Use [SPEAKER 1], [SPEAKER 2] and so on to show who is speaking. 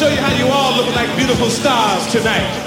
[SPEAKER 1] show you how you all look like beautiful stars tonight.